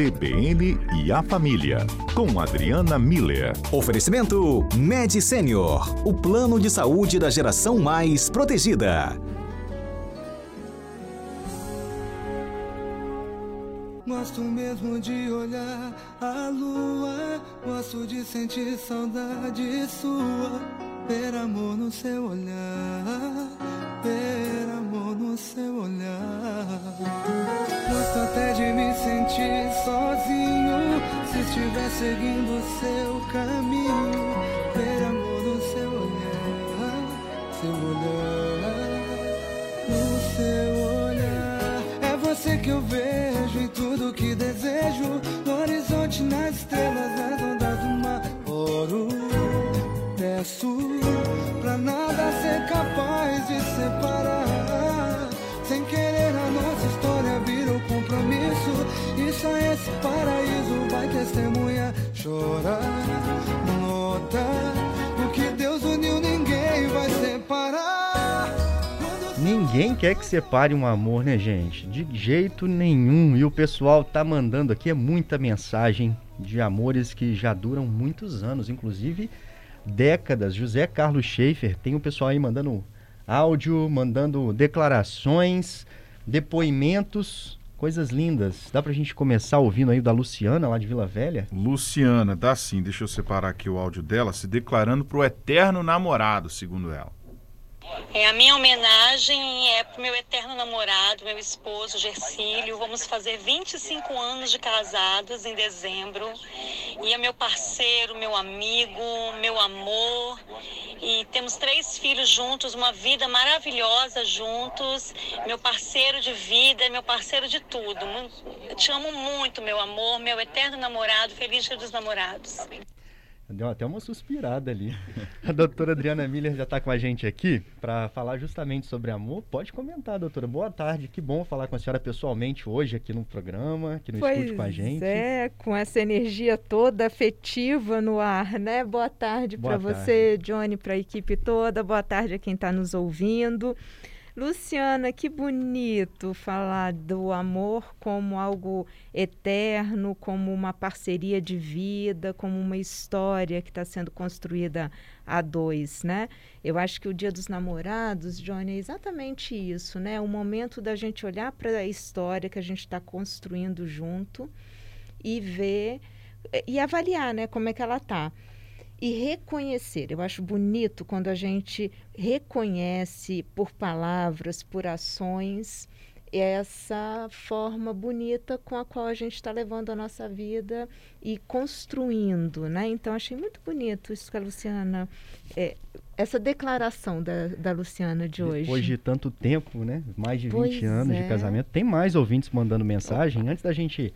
CBN e a Família, com Adriana Miller. Oferecimento Med Senior, o plano de saúde da geração mais protegida. Gosto mesmo de olhar a lua, gosto de sentir saudade sua, ver amor no seu olhar, no seu olhar. Gosto até de me sentir sozinho, se estiver seguindo o seu caminho, ver amor no seu olhar, seu olhar, no seu olhar. É você que eu vejo em tudo que desejo, no horizonte, nas estrelas, nas ondas do mar. Oro, peço pra nada ser capaz de separar. E só esse paraíso vai testemunhar. Chora, nota. O que Deus uniu, ninguém vai separar. Ninguém quer que separe um amor, né, gente? De jeito nenhum. E o pessoal tá mandando aqui é muita mensagem de amores que já duram muitos anos, inclusive décadas. José Carlos Schaefer, tem o pessoal aí mandando áudio, mandando declarações, depoimentos, coisas lindas. Dá pra gente começar ouvindo aí da Luciana, lá de Vila Velha? Luciana, dá sim, deixa eu separar aqui o áudio dela, se declarando pro eterno namorado, segundo ela. É, a minha homenagem é pro meu eterno namorado, meu esposo Gercílio. Vamos fazer 25 anos de casados em dezembro. E é meu parceiro, meu amigo, meu amor. E temos três filhos juntos, uma vida maravilhosa juntos. Meu parceiro de vida, meu parceiro de tudo. Eu te amo muito, meu amor, meu eterno namorado. Feliz Dia dos Namorados. Deu até uma suspirada ali. A doutora Adriana Miller já está com a gente aqui para falar justamente sobre amor. Pode comentar, doutora. Boa tarde. Que bom falar com a senhora pessoalmente hoje aqui no programa, aqui no pois estúdio com a gente. É, com essa energia toda afetiva no ar, né? Boa tarde para você, Johnny, para a equipe toda. Boa tarde a quem está nos ouvindo. Luciana, que bonito falar do amor como algo eterno, como uma parceria de vida, como uma história que está sendo construída a dois, né? Eu acho que o Dia dos Namorados, Johnny, é exatamente isso, né? O momento da gente olhar para a história que a gente está construindo junto e ver e avaliar, né? Como é que ela está e reconhecer. Eu acho bonito quando a gente reconhece por palavras, por ações, essa forma bonita com a qual a gente está levando a nossa vida e construindo, né? Então achei muito bonito isso que a Luciana, é, essa declaração da, da Luciana de hoje. Depois de tanto tempo, né? Mais de 20 Pois anos é. de casamento, tem mais ouvintes mandando mensagem. Antes da gente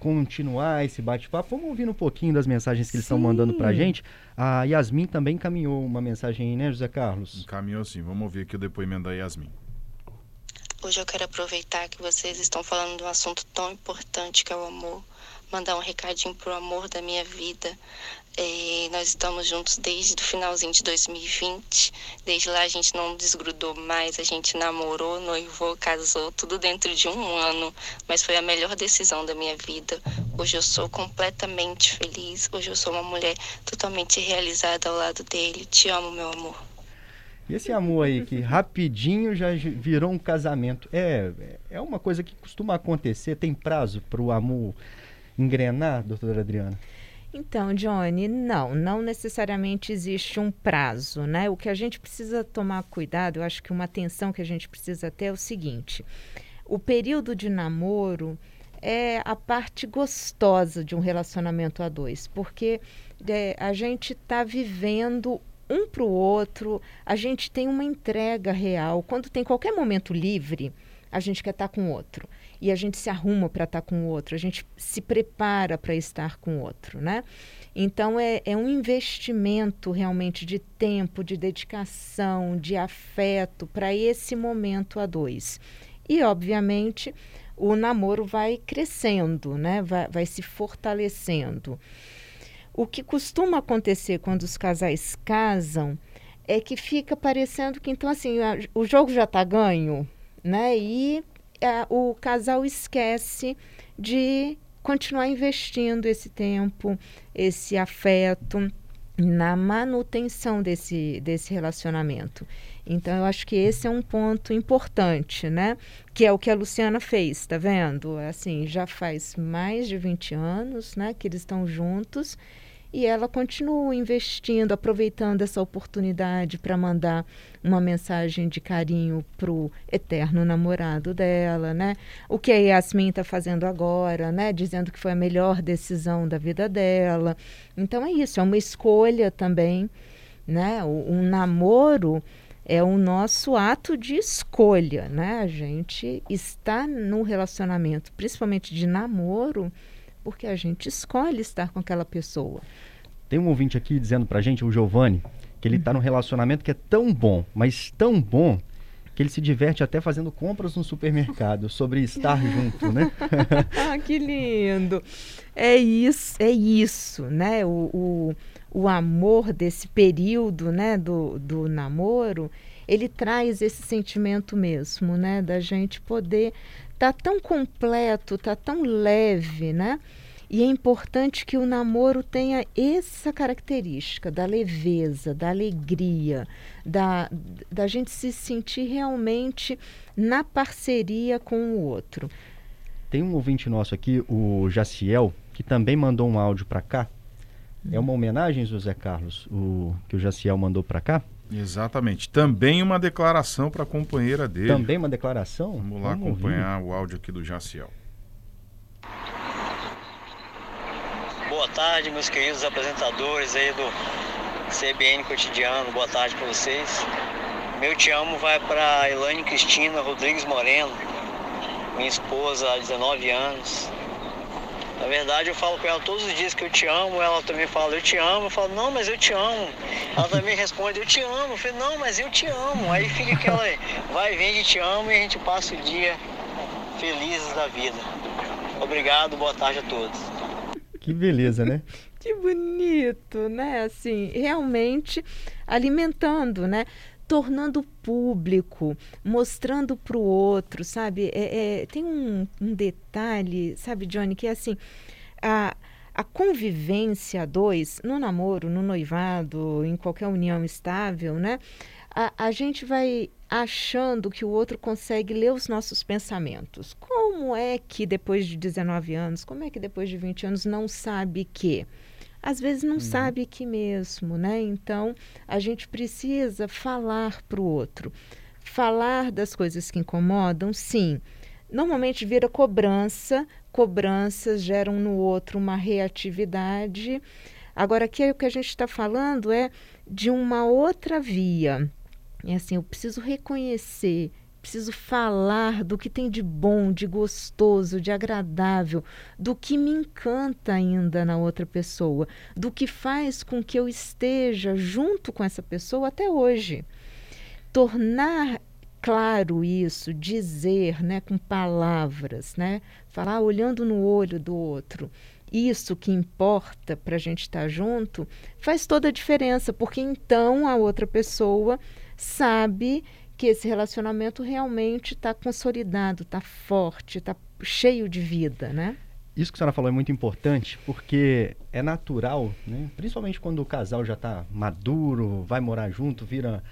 continuar esse bate-papo, vamos ouvir um pouquinho das mensagens que eles estão mandando pra gente. A Yasmin também encaminhou uma mensagem aí, né, José Carlos? Encaminhou sim, vamos ouvir aqui o depoimento da Yasmin. Hoje eu quero aproveitar que vocês estão falando de um assunto tão importante que é o amor. Mandar um recadinho pro amor da minha vida. É, nós estamos juntos desde o finalzinho de 2020. Desde lá a gente não desgrudou mais, a gente namorou, noivou, casou, tudo dentro de um ano. Mas foi a melhor decisão da minha vida. Hoje eu sou completamente feliz. Hoje eu sou uma mulher totalmente realizada ao lado dele. Te amo, meu amor. E esse amor aí que rapidinho já virou um casamento, é, é uma coisa que costuma acontecer? Tem prazo para o amor engrenar, doutora Adriana? Então, Johnny, não, não necessariamente existe um prazo, né? O que a gente precisa tomar cuidado, eu acho que uma atenção que a gente precisa ter é o seguinte: o período de namoro é a parte gostosa de um relacionamento a dois, porque é, a gente está vivendo um para o outro, a gente tem uma entrega real. Quando tem qualquer momento livre, a gente quer estar com o outro. E a gente se arruma para estar com o outro, a gente se prepara para estar com o outro, né? Então é, é um investimento realmente de tempo, de dedicação, de afeto para esse momento a dois. E, obviamente, o namoro vai crescendo, né? vai, vai se fortalecendo. O que costuma acontecer quando os casais casam é que fica parecendo que, então, assim, a- o jogo já está ganho, né? E a- o casal esquece de continuar investindo esse tempo, esse afeto na manutenção desse, desse relacionamento. Então, eu acho que esse é um ponto importante, né? Que é o que a Luciana fez, tá vendo? Assim, já faz mais de 20 anos, né, que eles estão juntos e ela continua investindo, aproveitando essa oportunidade para mandar uma mensagem de carinho pro eterno namorado dela, né? O que a Yasmin está fazendo agora, né? Dizendo que foi a melhor decisão da vida dela. Então é isso, é uma escolha também, né? O, um namoro é o nosso ato de escolha, né? A gente está no relacionamento, principalmente de namoro, porque a gente escolhe estar com aquela pessoa. Tem um ouvinte aqui dizendo pra gente, o Giovanni, que ele está num relacionamento que é tão bom, mas tão bom, que ele se diverte até fazendo compras no supermercado, sobre estar junto, né? ah, que lindo! É isso, é isso, né? O, o, o amor desse período, né, do, do namoro, ele traz esse sentimento mesmo, né, da gente poder tá tão completo, tá tão leve, né? E é importante que o namoro tenha essa característica da leveza, da alegria, da, da gente se sentir realmente na parceria com o outro. Tem um ouvinte nosso aqui, o Jaciel, que também mandou um áudio para cá. É uma homenagem, José Carlos, o que o Jaciel mandou para cá? Exatamente. Também uma declaração para a companheira dele. Também uma declaração? Vamos lá Vamos acompanhar ouvir. o áudio aqui do Jaciel. Boa tarde, meus queridos apresentadores aí do CBN Cotidiano. Boa tarde para vocês. Meu te amo vai para Elaine Cristina Rodrigues Moreno, minha esposa há 19 anos. Na verdade, eu falo com ela todos os dias que eu te amo, ela também fala, eu te amo. Eu falo, não, mas eu te amo. Ela também responde, eu te amo. Eu falo, não, mas eu te amo. Aí fica aquela, vai, vem de te amo e a gente passa o dia felizes da vida. Obrigado, boa tarde a todos. Que beleza, né? que bonito, né? Assim, realmente alimentando, né? Tornando público, mostrando para o outro, sabe? É, é, tem um, um, detalhe, sabe, Johnny, que é assim, a, a convivência dois, no namoro, no noivado, em qualquer união estável, né? A, a gente vai achando que o outro consegue ler os nossos pensamentos. Como é que depois de 19 anos, como é que depois de 20 anos não sabe que? Às vezes não uhum. sabe que mesmo, né? Então a gente precisa falar para o outro, falar das coisas que incomodam, sim. Normalmente vira cobrança, cobranças geram no outro uma reatividade. Agora aqui o que a gente está falando é de uma outra via. É assim, eu preciso reconhecer Preciso falar do que tem de bom, de gostoso, de agradável, do que me encanta ainda na outra pessoa, do que faz com que eu esteja junto com essa pessoa até hoje. Tornar claro isso, dizer, né, com palavras, né, falar olhando no olho do outro, isso que importa para a gente estar junto, faz toda a diferença, porque então a outra pessoa sabe que esse relacionamento realmente está consolidado, está forte, está cheio de vida, né? Isso que a senhora falou é muito importante, porque é natural, né? principalmente quando o casal já está maduro, vai morar junto, vira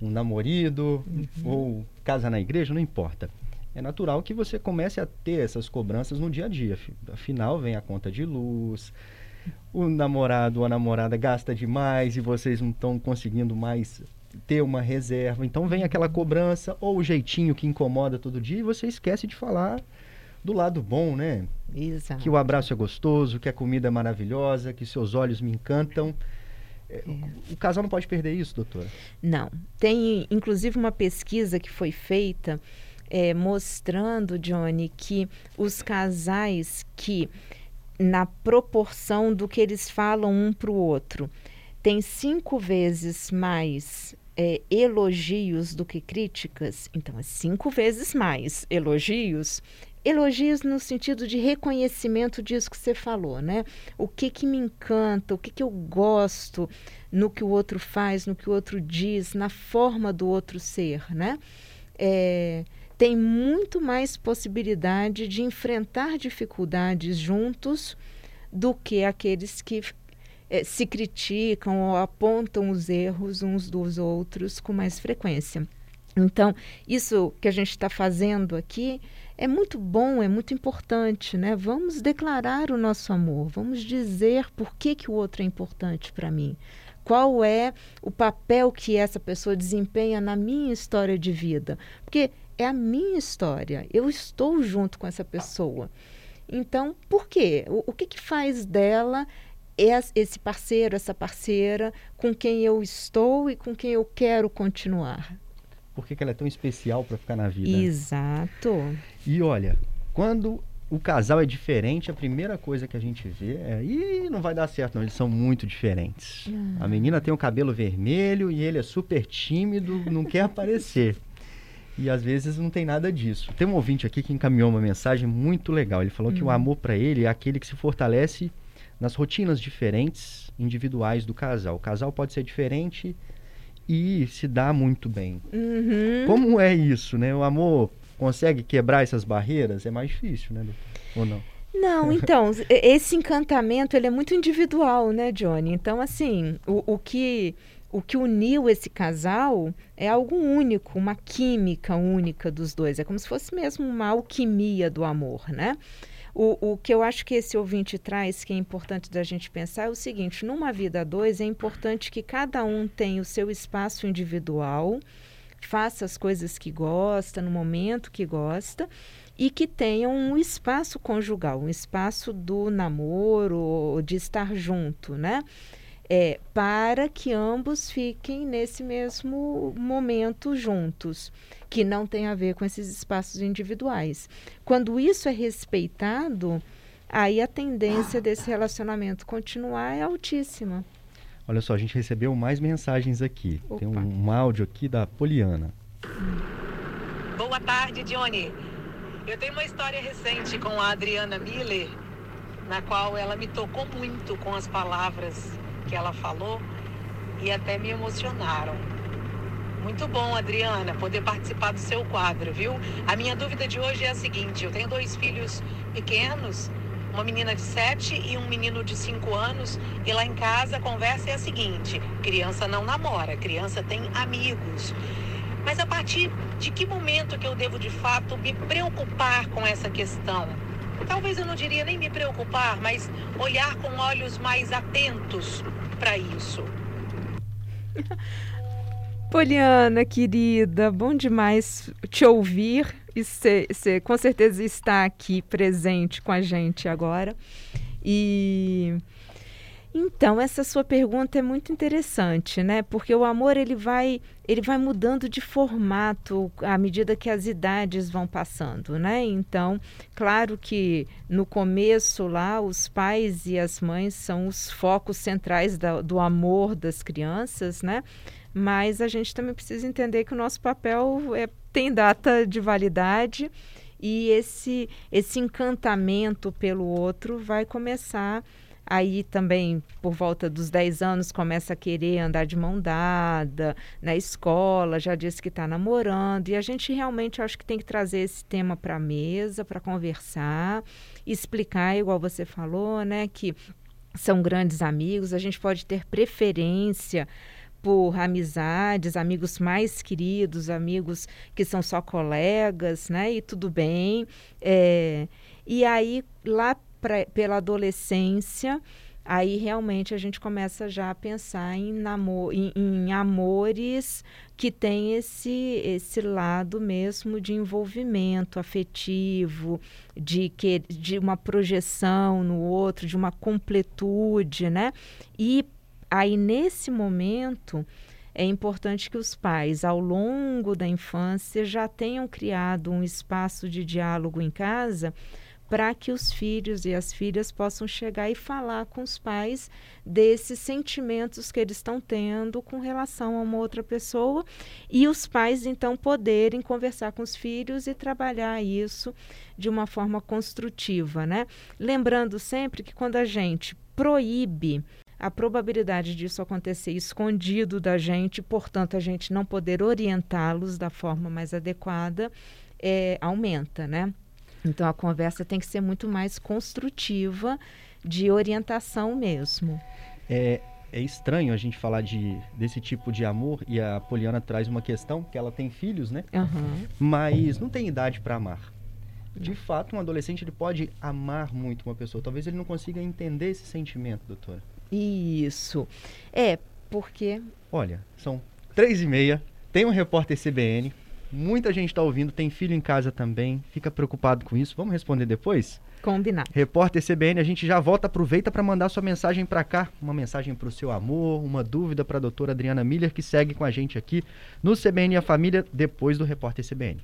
um namorado uhum. ou casa na igreja, não importa. É natural que você comece a ter essas cobranças no dia a dia. Afinal, vem a conta de luz, o namorado ou a namorada gasta demais e vocês não estão conseguindo mais ter uma reserva. Então vem aquela cobrança ou o jeitinho que incomoda todo dia e você esquece de falar do lado bom, né? Exato. Que o abraço é gostoso, que a comida é maravilhosa, que seus olhos me encantam. É. O casal não pode perder isso, doutora? Não. Tem, inclusive, uma pesquisa que foi feita é, mostrando, Johnny, que os casais que, na proporção do que eles falam um para o outro, tem cinco vezes mais é, elogios do que críticas, então é cinco vezes mais elogios. Elogios no sentido de reconhecimento disso que você falou, né? O que que me encanta, o que que eu gosto no que o outro faz, no que o outro diz, na forma do outro ser, né? É, têm muito mais possibilidade de enfrentar dificuldades juntos do que aqueles que eh, se criticam ou apontam os erros uns dos outros com mais frequência. Então, isso que a gente está fazendo aqui é muito bom, é muito importante, né? Vamos declarar o nosso amor, vamos dizer por que, que o outro é importante para mim. Qual é o papel que essa pessoa desempenha na minha história de vida? Porque é a minha história, eu estou junto com essa pessoa. Então, por quê? O, o que, que faz dela esse parceiro, essa parceira com quem eu estou e com quem eu quero continuar? por que, ela é tão especial para ficar na vida. Exato. E olha, quando o casal é diferente, a primeira coisa que a gente vê é, ih, não vai dar certo, não, eles são muito diferentes. Ah. A menina tem o cabelo vermelho e ele é super tímido, não quer aparecer. E às vezes não tem nada disso. Tem um ouvinte aqui que encaminhou uma mensagem muito legal. Ele falou hum. que o hum. amor para ele é aquele que se fortalece nas rotinas diferentes, individuais do casal. O casal pode ser diferente e se dá muito bem. Uhum. Como é isso, né? O amor consegue quebrar essas barreiras? É mais difícil, né? Ou não? Não, então, esse encantamento ele é muito individual, né, Johnny? Então, assim, o, o, que, o que uniu esse casal é algo único, uma química única dos dois. É como se fosse mesmo uma alquimia do amor, né? O, o que eu acho que esse ouvinte traz, que é importante da gente pensar, é o seguinte: numa vida a dois, é importante que cada um tenha o seu espaço individual, faça as coisas que gosta, no momento que gosta, e que tenha um espaço conjugal, um espaço do namoro, de estar junto, né? É, para que ambos fiquem nesse mesmo momento juntos que não tem a ver com esses espaços individuais. Quando isso é respeitado, aí a tendência desse relacionamento continuar é altíssima. Olha só, a gente recebeu mais mensagens aqui. Opa. Tem um, um áudio aqui da Poliana. Boa tarde, Johnny. Eu tenho uma história recente com a Adriana Miller, na qual ela me tocou muito com as palavras que ela falou e até me emocionaram. Muito bom, Adriana, poder participar do seu quadro, viu? A minha dúvida de hoje é a seguinte: eu tenho dois filhos pequenos, uma menina de 7 e um menino de 5 anos, e lá em casa a conversa é a seguinte: criança não namora, criança tem amigos. Mas a partir de que momento que eu devo de fato me preocupar com essa questão? Talvez eu não diria nem me preocupar, mas olhar com olhos mais atentos para isso. Poliana, querida, bom demais te ouvir e você com certeza está aqui presente com a gente agora. E então essa sua pergunta é muito interessante, né? Porque o amor ele vai ele vai mudando de formato à medida que as idades vão passando, né? Então, claro que no começo lá os pais e as mães são os focos centrais da, do amor das crianças, né? Mas a gente também precisa entender que o nosso papel é, tem data de validade e esse, esse encantamento pelo outro vai começar aí também por volta dos 10 anos começa a querer andar de mão dada na escola, já disse que está namorando e a gente realmente acho que tem que trazer esse tema para a mesa para conversar, explicar igual você falou, né, que são grandes amigos, a gente pode ter preferência por amizades, amigos mais queridos, amigos que são só colegas, né? E tudo bem. É, e aí, lá pra, pela adolescência, aí realmente a gente começa já a pensar em, namor em, em amores que tem esse, esse lado mesmo de envolvimento afetivo, de, que, de uma projeção no outro, de uma completude, né? E Aí, nesse momento, é importante que os pais, ao longo da infância, já tenham criado um espaço de diálogo em casa para que os filhos e as filhas possam chegar e falar com os pais desses sentimentos que eles estão tendo com relação a uma outra pessoa e os pais então poderem conversar com os filhos e trabalhar isso de uma forma construtiva, né? Lembrando sempre que quando a gente proíbe a probabilidade disso acontecer escondido da gente, portanto, a gente não poder orientá-los da forma mais adequada, é, aumenta, né? Então a conversa tem que ser muito mais construtiva, de orientação mesmo. É, é estranho a gente falar de, desse tipo de amor e a Poliana traz uma questão que ela tem filhos, né? Uhum. Mas não tem idade para amar. De fato, um adolescente ele pode amar muito uma pessoa. Talvez ele não consiga entender esse sentimento, doutora. Isso. É, porque. Olha, são três e meia. Tem um repórter CBN. Muita gente está ouvindo, tem filho em casa também. Fica preocupado com isso. Vamos responder depois? Combinado. Repórter CBN, a gente já volta. Aproveita para mandar sua mensagem para cá. Uma mensagem para o seu amor, uma dúvida para a doutora Adriana Miller, que segue com a gente aqui no CBN e a Família, depois do Repórter CBN.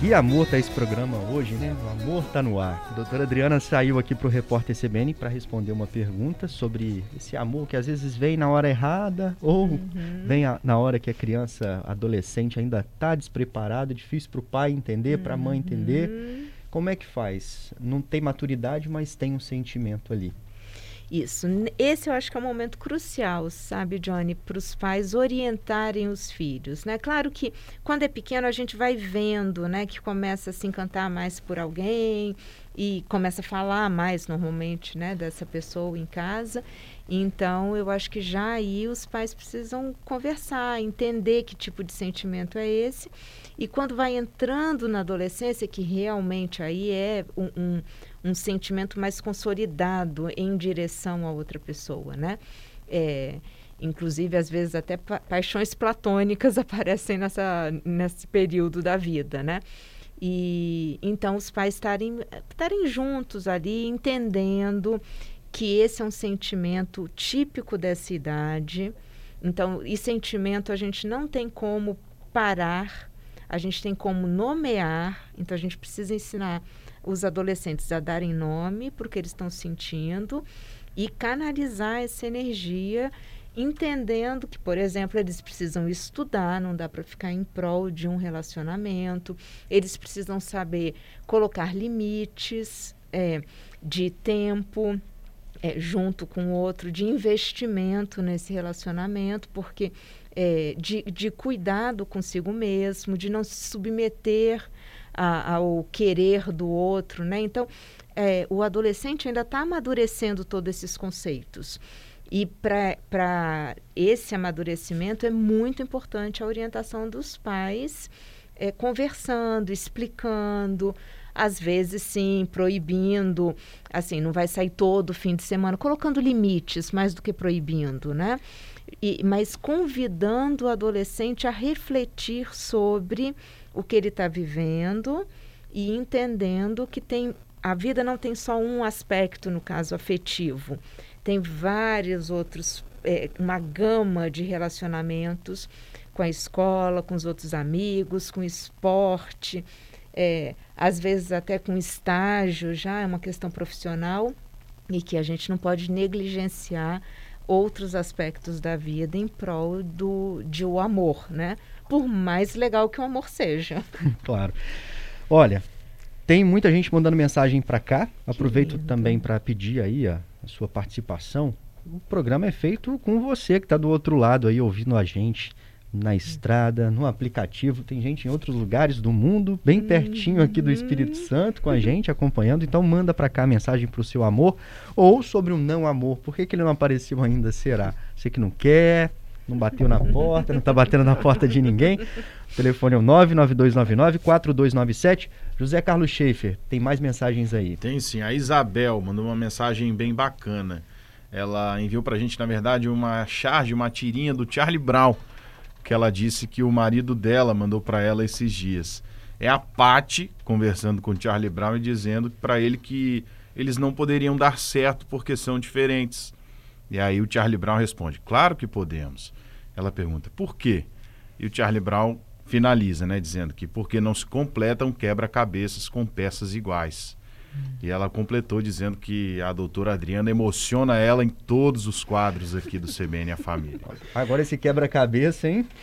Que amor tá esse programa hoje, né? O amor tá no ar. A doutora Adriana saiu aqui pro repórter CBN para responder uma pergunta sobre esse amor que às vezes vem na hora errada ou uhum. vem a, na hora que a criança, adolescente ainda tá despreparado, difícil pro pai entender, uhum. pra mãe entender. Uhum. Como é que faz? Não tem maturidade, mas tem um sentimento ali. Isso. Esse eu acho que é um momento crucial, sabe, Johnny, para os pais orientarem os filhos, né? Claro que quando é pequeno a gente vai vendo, né, que começa a se encantar mais por alguém e começa a falar mais normalmente, né, dessa pessoa em casa. Então, eu acho que já aí os pais precisam conversar, entender que tipo de sentimento é esse. E quando vai entrando na adolescência, que realmente aí é um, um um sentimento mais consolidado em direção a outra pessoa, né? É, inclusive, às vezes, até pa paixões platônicas aparecem nessa, nesse período da vida, né? E então os pais estarem, estarem juntos ali, entendendo que esse é um sentimento típico dessa idade. Então, e sentimento a gente não tem como parar, a gente tem como nomear, então a gente precisa ensinar os adolescentes a darem nome para o que eles estão sentindo e canalizar essa energia, entendendo que, por exemplo, eles precisam estudar, não dá para ficar em prol de um relacionamento, eles precisam saber colocar limites é, de tempo. É, junto com o outro, de investimento nesse relacionamento, porque é, de, de cuidado consigo mesmo, de não se submeter a, ao querer do outro, né? Então, é, o adolescente ainda está amadurecendo todos esses conceitos. E para esse amadurecimento é muito importante a orientação dos pais, é, conversando, explicando, às vezes sim, proibindo, assim, não vai sair todo fim de semana, colocando limites mais do que proibindo, né? E, mas convidando o adolescente a refletir sobre o que ele está vivendo e entendendo que tem a vida não tem só um aspecto no caso afetivo, tem vários outros, é, uma gama de relacionamentos com a escola, com os outros amigos, com esporte, é, às vezes até com estágio, já é uma questão profissional e que a gente não pode negligenciar outros aspectos da vida em prol do, de o amor, né? Por mais legal que o amor seja. claro. Olha, tem muita gente mandando mensagem para cá. Aproveito também para pedir aí a, a, sua participação. O programa é feito com você que está do outro lado aí ouvindo a gente na estrada, no aplicativo. Tem gente em outros lugares do mundo, bem pertinho aqui do Espírito uhum. Santo com a gente acompanhando. Então manda para cá a mensagem para o seu amor ou sobre o não amor. Por que, que ele não apareceu ainda? Será? Você que não quer? Não bateu na porta, não está batendo na porta de ninguém. O telefone é o 99299-4297. José Carlos Schaefer, tem mais mensagens aí? Tem sim. A Isabel mandou uma mensagem bem bacana. Ela enviou para a gente, na verdade, uma charge, uma tirinha do Charlie Brown, que ela disse que o marido dela mandou para ela esses dias. É a Patti conversando com o Charlie Brown e dizendo para ele que eles não poderiam dar certo porque são diferentes. E aí o Charlie Brown responde: Claro que podemos. Ela pergunta: Por quê? E o Charlie Brown finaliza, né, dizendo que porque não se completa um quebra-cabeças com peças iguais. E ela completou dizendo que a doutora Adriana emociona ela em todos os quadros aqui do CBN A Família. Agora esse quebra-cabeça, hein?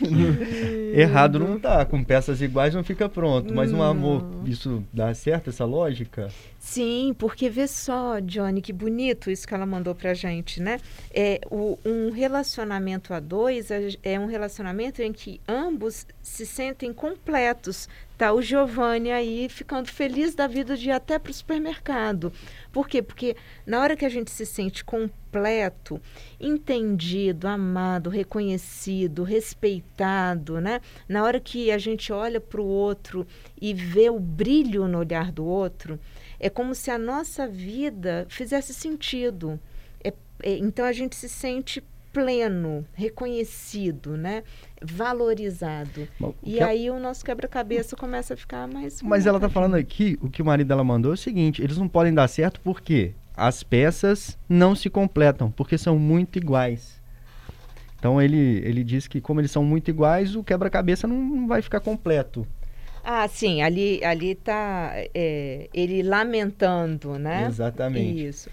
Errado não tá. Com peças iguais não fica pronto. Mas um amor, isso dá certo, essa lógica? Sim, porque vê só, Johnny, que bonito isso que ela mandou pra gente, né? É, o, um relacionamento a dois é, é um relacionamento em que ambos se sentem completos. Tá o Giovanni aí ficando feliz da vida de ir até para o supermercado. Por quê? Porque na hora que a gente se sente completo, entendido, amado, reconhecido, respeitado, né? Na hora que a gente olha para o outro e vê o brilho no olhar do outro, é como se a nossa vida fizesse sentido. É, é, então a gente se sente pleno, reconhecido, né? valorizado. Bom, e aí o nosso quebra-cabeça começa a ficar mais. Mas ela está falando aqui, o que o marido dela mandou é o seguinte: eles não podem dar certo porque as peças não se completam, porque são muito iguais. Então ele, ele diz que, como eles são muito iguais, o quebra-cabeça não, não vai ficar completo. Ah, sim, ali ali está é, ele lamentando, né? Exatamente. Isso.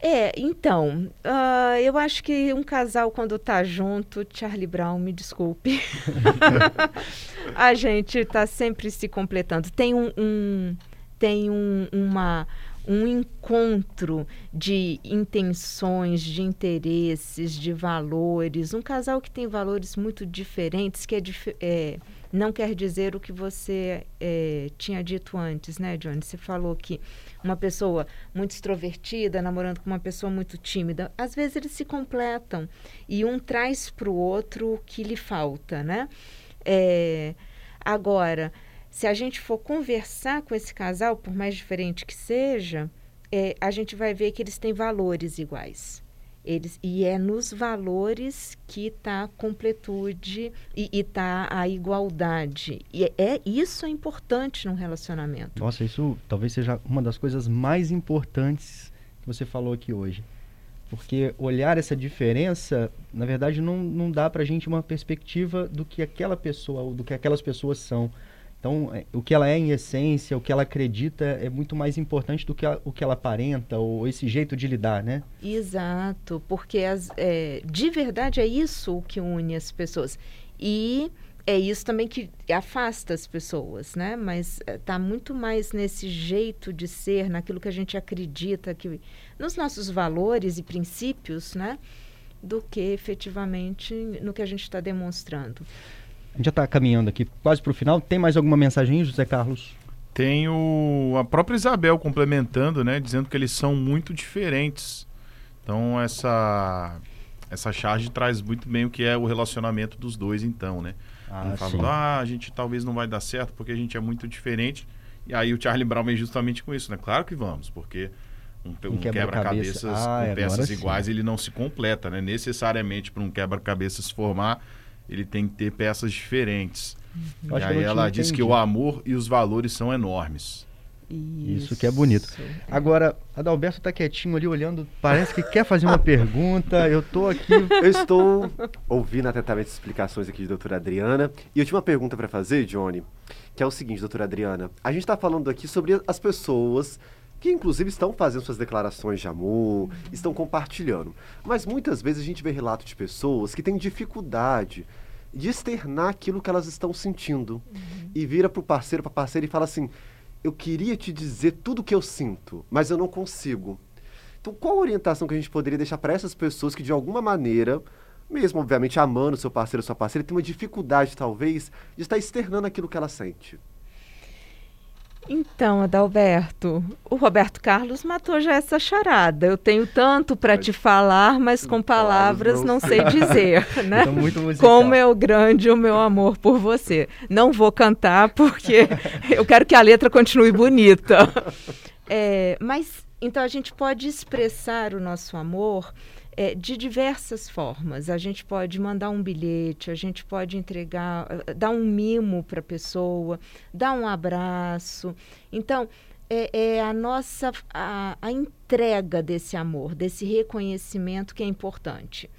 É, então, uh, eu acho que um casal quando tá junto, Charlie Brown, me desculpe, a gente tá sempre se completando. Tem um, um tem um, uma um encontro de intenções, de interesses, de valores. Um casal que tem valores muito diferentes, que é, é não quer dizer o que você é, tinha dito antes, né, Johnny? Você falou que uma pessoa muito extrovertida namorando com uma pessoa muito tímida, às vezes eles se completam e um traz para o outro o que lhe falta, né? É, agora, se a gente for conversar com esse casal, por mais diferente que seja, é, a gente vai ver que eles têm valores iguais. Eles, e é nos valores que está a completude e está a igualdade. E é, é, isso é importante num relacionamento. Nossa, isso talvez seja uma das coisas mais importantes que você falou aqui hoje. Porque olhar essa diferença, na verdade, não, não dá para a gente uma perspectiva do que aquela pessoa, ou do que aquelas pessoas são. Então, é, o que ela é em essência, o que ela acredita é muito mais importante do que o que ela aparenta ou esse jeito de lidar, né? Exato, porque as, é, de verdade é isso que une as pessoas. E é isso também que afasta as pessoas, né? Mas está é, muito mais nesse jeito de ser, naquilo que a gente acredita, que nos nossos valores e princípios, né? Do que efetivamente no que a gente está demonstrando. A gente já está caminhando aqui quase para o final. Tem mais alguma mensagem, José Carlos? Tem o, a própria Isabel complementando, né? Dizendo que eles são muito diferentes. Então, essa, essa charge traz muito bem o que é o relacionamento dos dois, então, né? Ah, ah, a gente talvez não vai dar certo porque a gente é muito diferente. E aí o Charlie Brown vem justamente com isso, né? Claro que vamos, porque um, um quebra-cabeças quebra ah, com peças iguais, sim. ele não se completa, né? Necessariamente para um quebra-cabeças se formar, ele tem que ter peças diferentes. Uhum. E aí ela diz que o amor e os valores são enormes. Isso, Isso que é bonito. Agora, Adalberto está quietinho ali olhando, parece que quer fazer uma pergunta. Eu estou aqui. Eu estou ouvindo atentamente as explicações aqui de doutora Adriana. E eu tinha uma pergunta para fazer, Johnny, que é o seguinte, doutora Adriana. A gente está falando aqui sobre as pessoas que inclusive estão fazendo suas declarações de amor, estão compartilhando. Mas muitas vezes a gente vê relatos de pessoas que têm dificuldade de externar aquilo que elas estão sentindo. Uhum. E vira para o parceiro, para a parceira e fala assim: Eu queria te dizer tudo o que eu sinto, mas eu não consigo. Então, qual a orientação que a gente poderia deixar para essas pessoas que, de alguma maneira, mesmo obviamente amando seu parceiro ou sua parceira, tem uma dificuldade, talvez, de estar externando aquilo que ela sente? Então, Adalberto, o Roberto Carlos matou já essa charada. Eu tenho tanto para te falar, mas com palavras não sei dizer, né? Como é o grande o meu amor por você. Não vou cantar porque eu quero que a letra continue bonita. É, mas então a gente pode expressar o nosso amor é, de diversas formas. A gente pode mandar um bilhete, a gente pode entregar, eh, dar um mimo para a pessoa, dar um abraço. Então, é, é, a nossa a, a entrega desse amor, desse reconhecimento que é importante.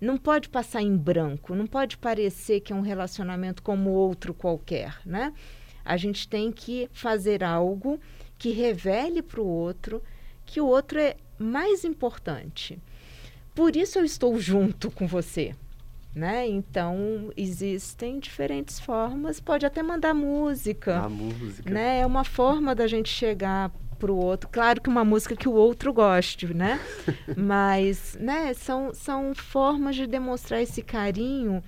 Não pode passar em branco, não pode parecer que é um relacionamento como outro qualquer, né? A gente tem que fazer algo que revele para o outro que o outro é mais importante. Por isso eu estou junto com você. Né? Então, existem diferentes formas. Pode até mandar música. A música. Né? É uma forma da gente chegar para o outro. Claro que uma música que o outro goste, né? Mas, né? São, são formas de demonstrar esse carinho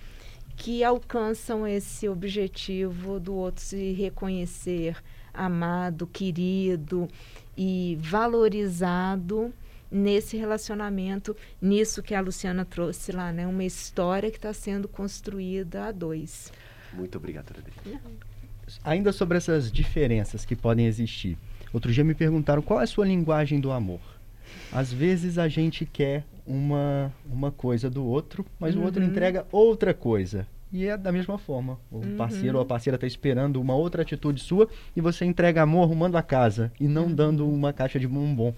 que alcançam esse objetivo do outro se reconhecer amado, querido e valorizado nesse relacionamento, nisso que a Luciana trouxe lá, né? Uma história que está sendo construída a dois. Muito obrigado, Adri. Ainda sobre essas diferenças que podem existir. Outro dia me perguntaram qual é a sua linguagem do amor. Às vezes a gente quer uma, uma coisa do outro, mas uhum. o outro uhum. entrega outra coisa. E é da mesma forma. O uhum. parceiro ou a parceira está esperando uma outra atitude sua e você entrega amor arrumando a casa e não uhum. dando uma caixa de bombom.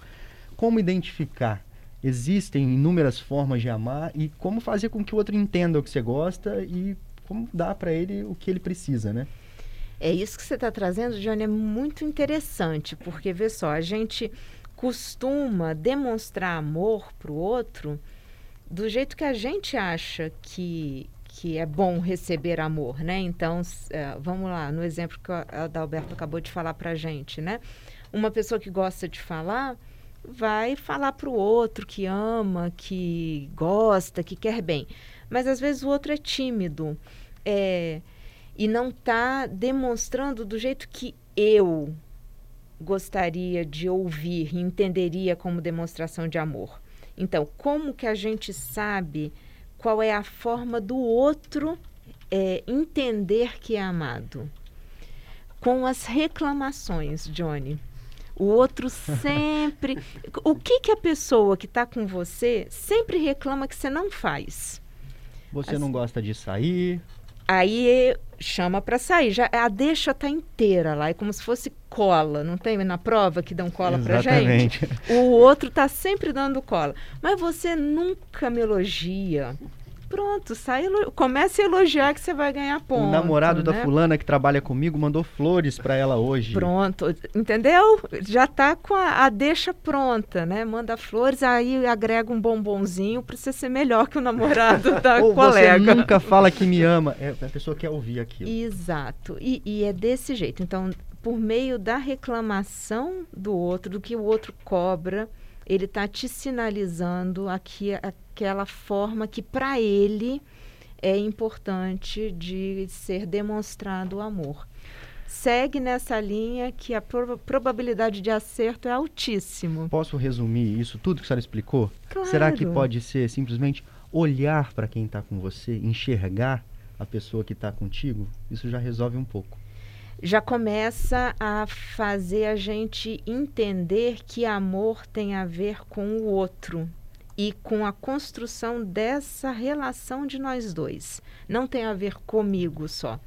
Como identificar? Existem inúmeras formas de amar e como fazer com que o outro entenda o que você gosta e como dar para ele o que ele precisa, né? É isso que você está trazendo, Johnny, é muito interessante, porque vê só, a gente costuma demonstrar amor para o outro do jeito que a gente acha que, que é bom receber amor, né? Então, uh, vamos lá, no exemplo que a Adalberto acabou de falar para gente, né? Uma pessoa que gosta de falar vai falar para o outro que ama, que gosta, que quer bem. Mas às vezes o outro é tímido é, e não está demonstrando do jeito que eu gostaria de ouvir entenderia como demonstração de amor. Então, como que a gente sabe qual é a forma do outro é, entender que é amado? Com as reclamações, Johnny. O outro sempre. o que, que a pessoa que está com você sempre reclama que você não faz? Você não gosta de sair? Aí chama para sair. Já a deixa tá inteira lá, é como se fosse cola, não tem na prova que dão cola Exatamente. pra gente? O outro tá sempre dando cola. Mas você nunca me elogia pronto, sai, comece a elogiar que você vai ganhar ponto. O namorado né? da fulana que trabalha comigo mandou flores para ela hoje. Pronto, entendeu? Já tá com a, a, deixa pronta, né? Manda flores, aí agrega um bombonzinho para você ser melhor que o namorado da Ou colega. Você nunca fala que me ama, é, a pessoa quer ouvir aquilo. Exato, e, e é desse jeito. Então, por meio da reclamação do outro, do que o outro cobra, ele está te sinalizando aqui aquela forma que para ele é importante de ser demonstrado o amor. Segue nessa linha que a pro probabilidade de acerto é altíssimo. Posso resumir isso tudo que a senhora explicou? Claro. Será que pode ser simplesmente olhar para quem está com você, enxergar a pessoa que está contigo? Isso já resolve um pouco já começa a fazer a gente entender que amor tem a ver com o outro e com a construção dessa relação de nós dois. Não tem a ver comigo só.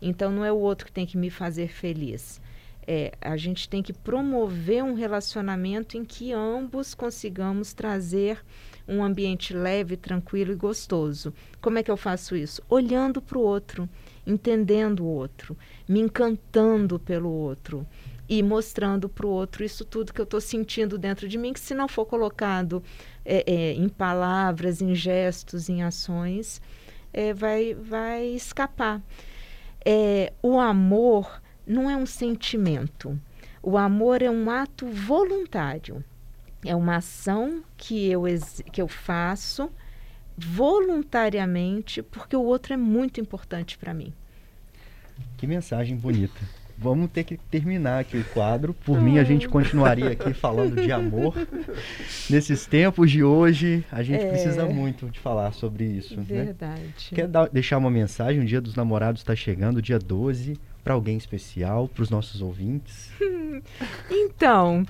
Então não é o outro que tem que me fazer feliz. É, a gente tem que promover um relacionamento em que ambos consigamos trazer um ambiente leve, tranquilo e gostoso. Como é que eu faço isso? Olhando para o outro entendendo o outro, me encantando pelo outro e mostrando para o outro isso tudo que eu estou sentindo dentro de mim, que se não for colocado é, é, em palavras, em gestos, em ações, é, vai, vai escapar. É, o amor não é um sentimento. O amor é um ato voluntário. É uma ação que eu, que eu faço voluntariamente, porque o outro é muito importante para mim. Que mensagem bonita. Vamos ter que terminar aqui o quadro. Por mim, a gente continuaria aqui falando de amor. Nesses tempos de hoje, a gente é... precisa muito de falar sobre isso. Né? Verdade. Né? Quer dar, deixar uma mensagem? O Dia dos Namorados está chegando, dia 12, para alguém especial, para os nossos ouvintes? então,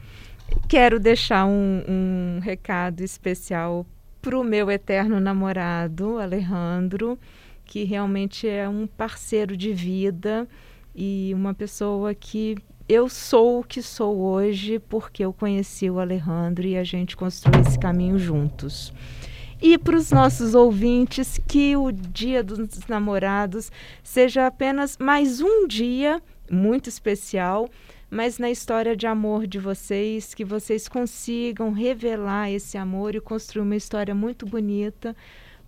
quero deixar um, um recado especial para o meu eterno namorado, Alejandro, que realmente é um parceiro de vida e uma pessoa que eu sou o que sou hoje porque eu conheci o Alejandro e a gente construiu esse caminho juntos. E para os nossos ouvintes, que o Dia dos Namorados seja apenas mais um dia muito especial mas na história de amor de vocês, que vocês consigam revelar esse amor e construir uma história muito bonita,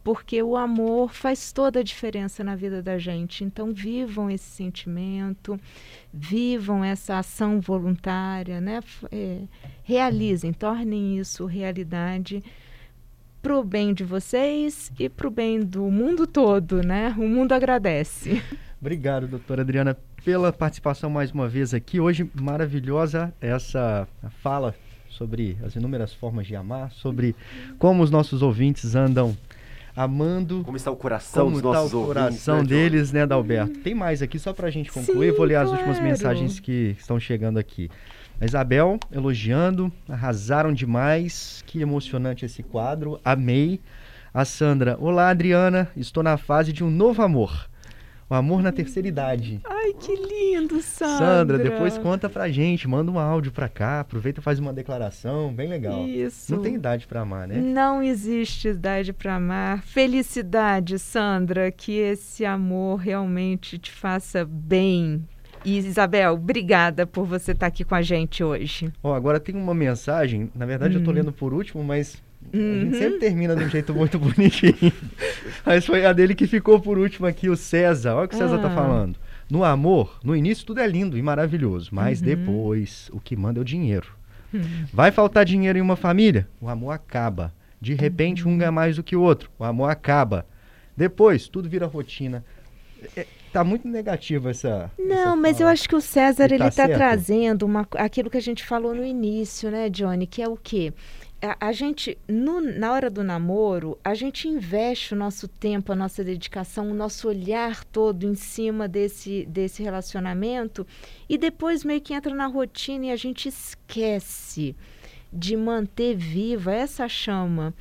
porque o amor faz toda a diferença na vida da gente. Então, vivam esse sentimento, vivam essa ação voluntária, né? É, realizem, tornem isso realidade para o bem de vocês e para o bem do mundo todo, né? O mundo agradece. Obrigado, doutora Adriana, pela participação mais uma vez aqui. Hoje, maravilhosa essa fala sobre as inúmeras formas de amar, sobre como os nossos ouvintes andam amando. Como está o coração como dos nossos está o ouvintes, coração né, deles, né, Dalberto? Tem mais aqui só para a gente concluir. Sim, Vou ler as claro. últimas mensagens que estão chegando aqui. A Isabel elogiando, arrasaram demais. Que emocionante esse quadro. Amei. A Sandra, olá Adriana, estou na fase de um novo amor. O amor na terceira idade. Ai, que lindo, Sandra. Sandra, depois conta pra gente, manda um áudio pra cá, aproveita e faz uma declaração, bem legal. Isso. Não tem idade pra amar, né? Não existe idade para amar. Felicidade, Sandra, que esse amor realmente te faça bem. E Isabel, obrigada por você estar aqui com a gente hoje. Ó, agora tem uma mensagem, na verdade eu tô Uhum. lendo por último, mas a Uhum. gente sempre termina de um jeito muito bonitinho. mas foi a dele que ficou por último aqui, o César. Olha o que o César tá Ah. falando. No amor, no início tudo é lindo e maravilhoso, mas Uhum. depois o que manda é o dinheiro. Hum. Vai faltar dinheiro em uma família? O amor acaba. De repente um ganha mais do que o outro. O amor acaba. Depois tudo vira rotina. É, tá muito negativa essa. Não, essa mas eu acho que o César E ele tá está certo? trazendo uma, aquilo que a gente falou no início, né, Johnny? Que é o quê? A, gente, no- na hora do namoro, a gente investe o nosso tempo, a nossa dedicação, o nosso olhar todo em cima desse, desse relacionamento e depois meio que entra na rotina e a gente esquece de manter viva essa chama.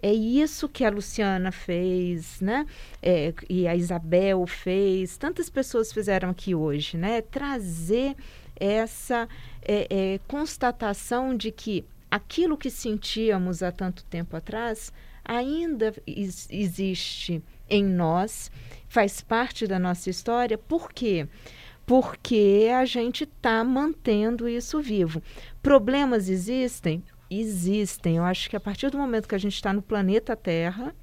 É isso que a Luciana fez, né? É, e a Isabel fez, tantas pessoas fizeram aqui hoje, né? Trazer essa é, é, constatação de que aquilo que sentíamos há tanto tempo atrás ainda is- existe em nós, faz parte da nossa história. Por quê? Porque a gente está mantendo isso vivo. Problemas existem? Existem. Eu acho que a partir do momento que a gente está no planeta Terra,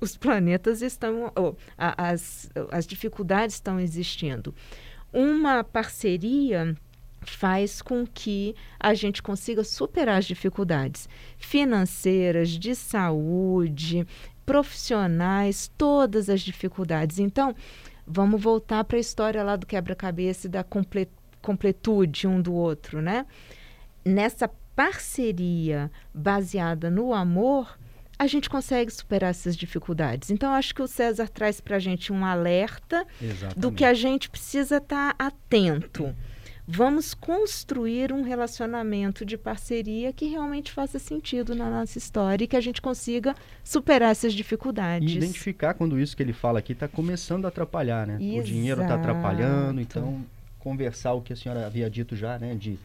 os planetas estão. as, as dificuldades estão existindo. Uma parceria faz com que a gente consiga superar as dificuldades financeiras, de saúde, profissionais, todas as dificuldades. Então, vamos voltar para a história lá do quebra-cabeça e da comple- completude um do outro, né? Nessa parceria baseada no amor, a gente consegue superar essas dificuldades. Então, acho que o César traz para a gente um alerta do Exatamente. que a gente precisa estar atento. Vamos construir um relacionamento de parceria que realmente faça sentido na nossa história e que a gente consiga superar essas dificuldades. E identificar quando isso que ele fala aqui está começando a atrapalhar, né? O dinheiro está atrapalhando, Exato. então conversar o que a senhora havia dito já, né? De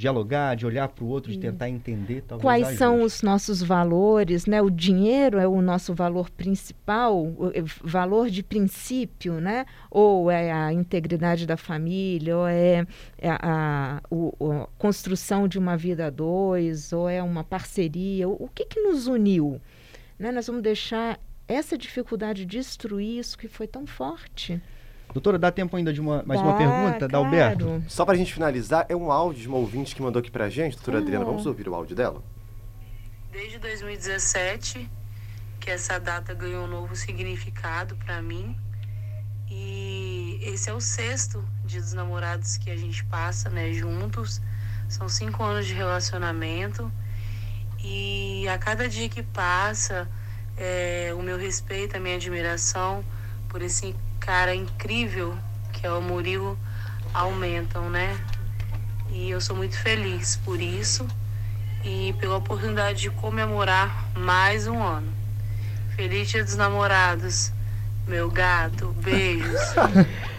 dialogar, de olhar para o outro, de tentar entender, talvez Quais ajude. são os nossos valores, né? O dinheiro é o nosso valor principal, o é, valor de princípio, né? Ou é a integridade da família, ou é é a, a a construção de uma vida a dois, ou é uma parceria. O, o que que nos uniu? Né? Nós vamos deixar essa dificuldade destruir isso que foi tão forte. Doutora, dá tempo ainda de uma, mais uma pergunta, da Alberto? claro. Só pra gente finalizar, é um áudio de uma ouvinte que mandou aqui pra gente, doutora Ah. Adriana. Vamos ouvir o áudio dela? Desde 2017 que essa data ganhou um novo significado para mim. E esse é o sexto dia dos namorados que a gente passa, né, juntos. São cinco anos de relacionamento. E a cada dia que passa, é, o meu respeito, a minha admiração por esse cara incrível que é o Murilo aumentam, né? E eu sou muito feliz por isso e pela oportunidade de comemorar mais um ano. Feliz Dia dos Namorados, meu gato, beijos.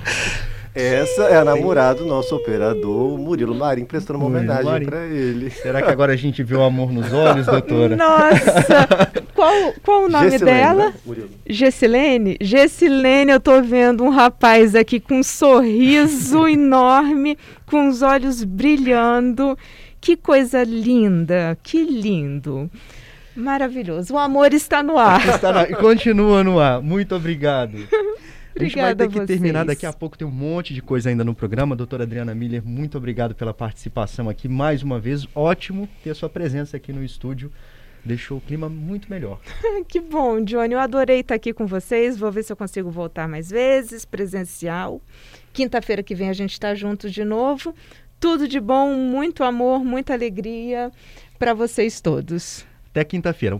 Essa é a namorada do nosso operador, o Murilo Marim, prestando uma Murilo homenagem pra ele. Será que agora a gente vê o amor nos olhos, doutora? Nossa! qual, qual o nome Gessilene, dela? Né? Gessilene? Gessilene, eu tô vendo um rapaz aqui com um sorriso enorme, com os olhos brilhando. Que coisa linda, que lindo. Maravilhoso. O amor está no ar. está na... Continua no ar. Muito obrigado. A gente vai ter que terminar daqui a pouco, tem um monte de coisa ainda no programa. Doutora Adriana Miller, muito obrigado pela participação aqui mais uma vez. Ótimo ter a sua presença aqui no estúdio. Deixou o clima muito melhor. que bom, Johnny. Eu adorei estar aqui com vocês. Vou ver se eu consigo voltar mais vezes, presencial. Quinta-feira que vem a gente está junto de novo. Tudo de bom, muito amor, muita alegria para vocês todos. Até quinta-feira.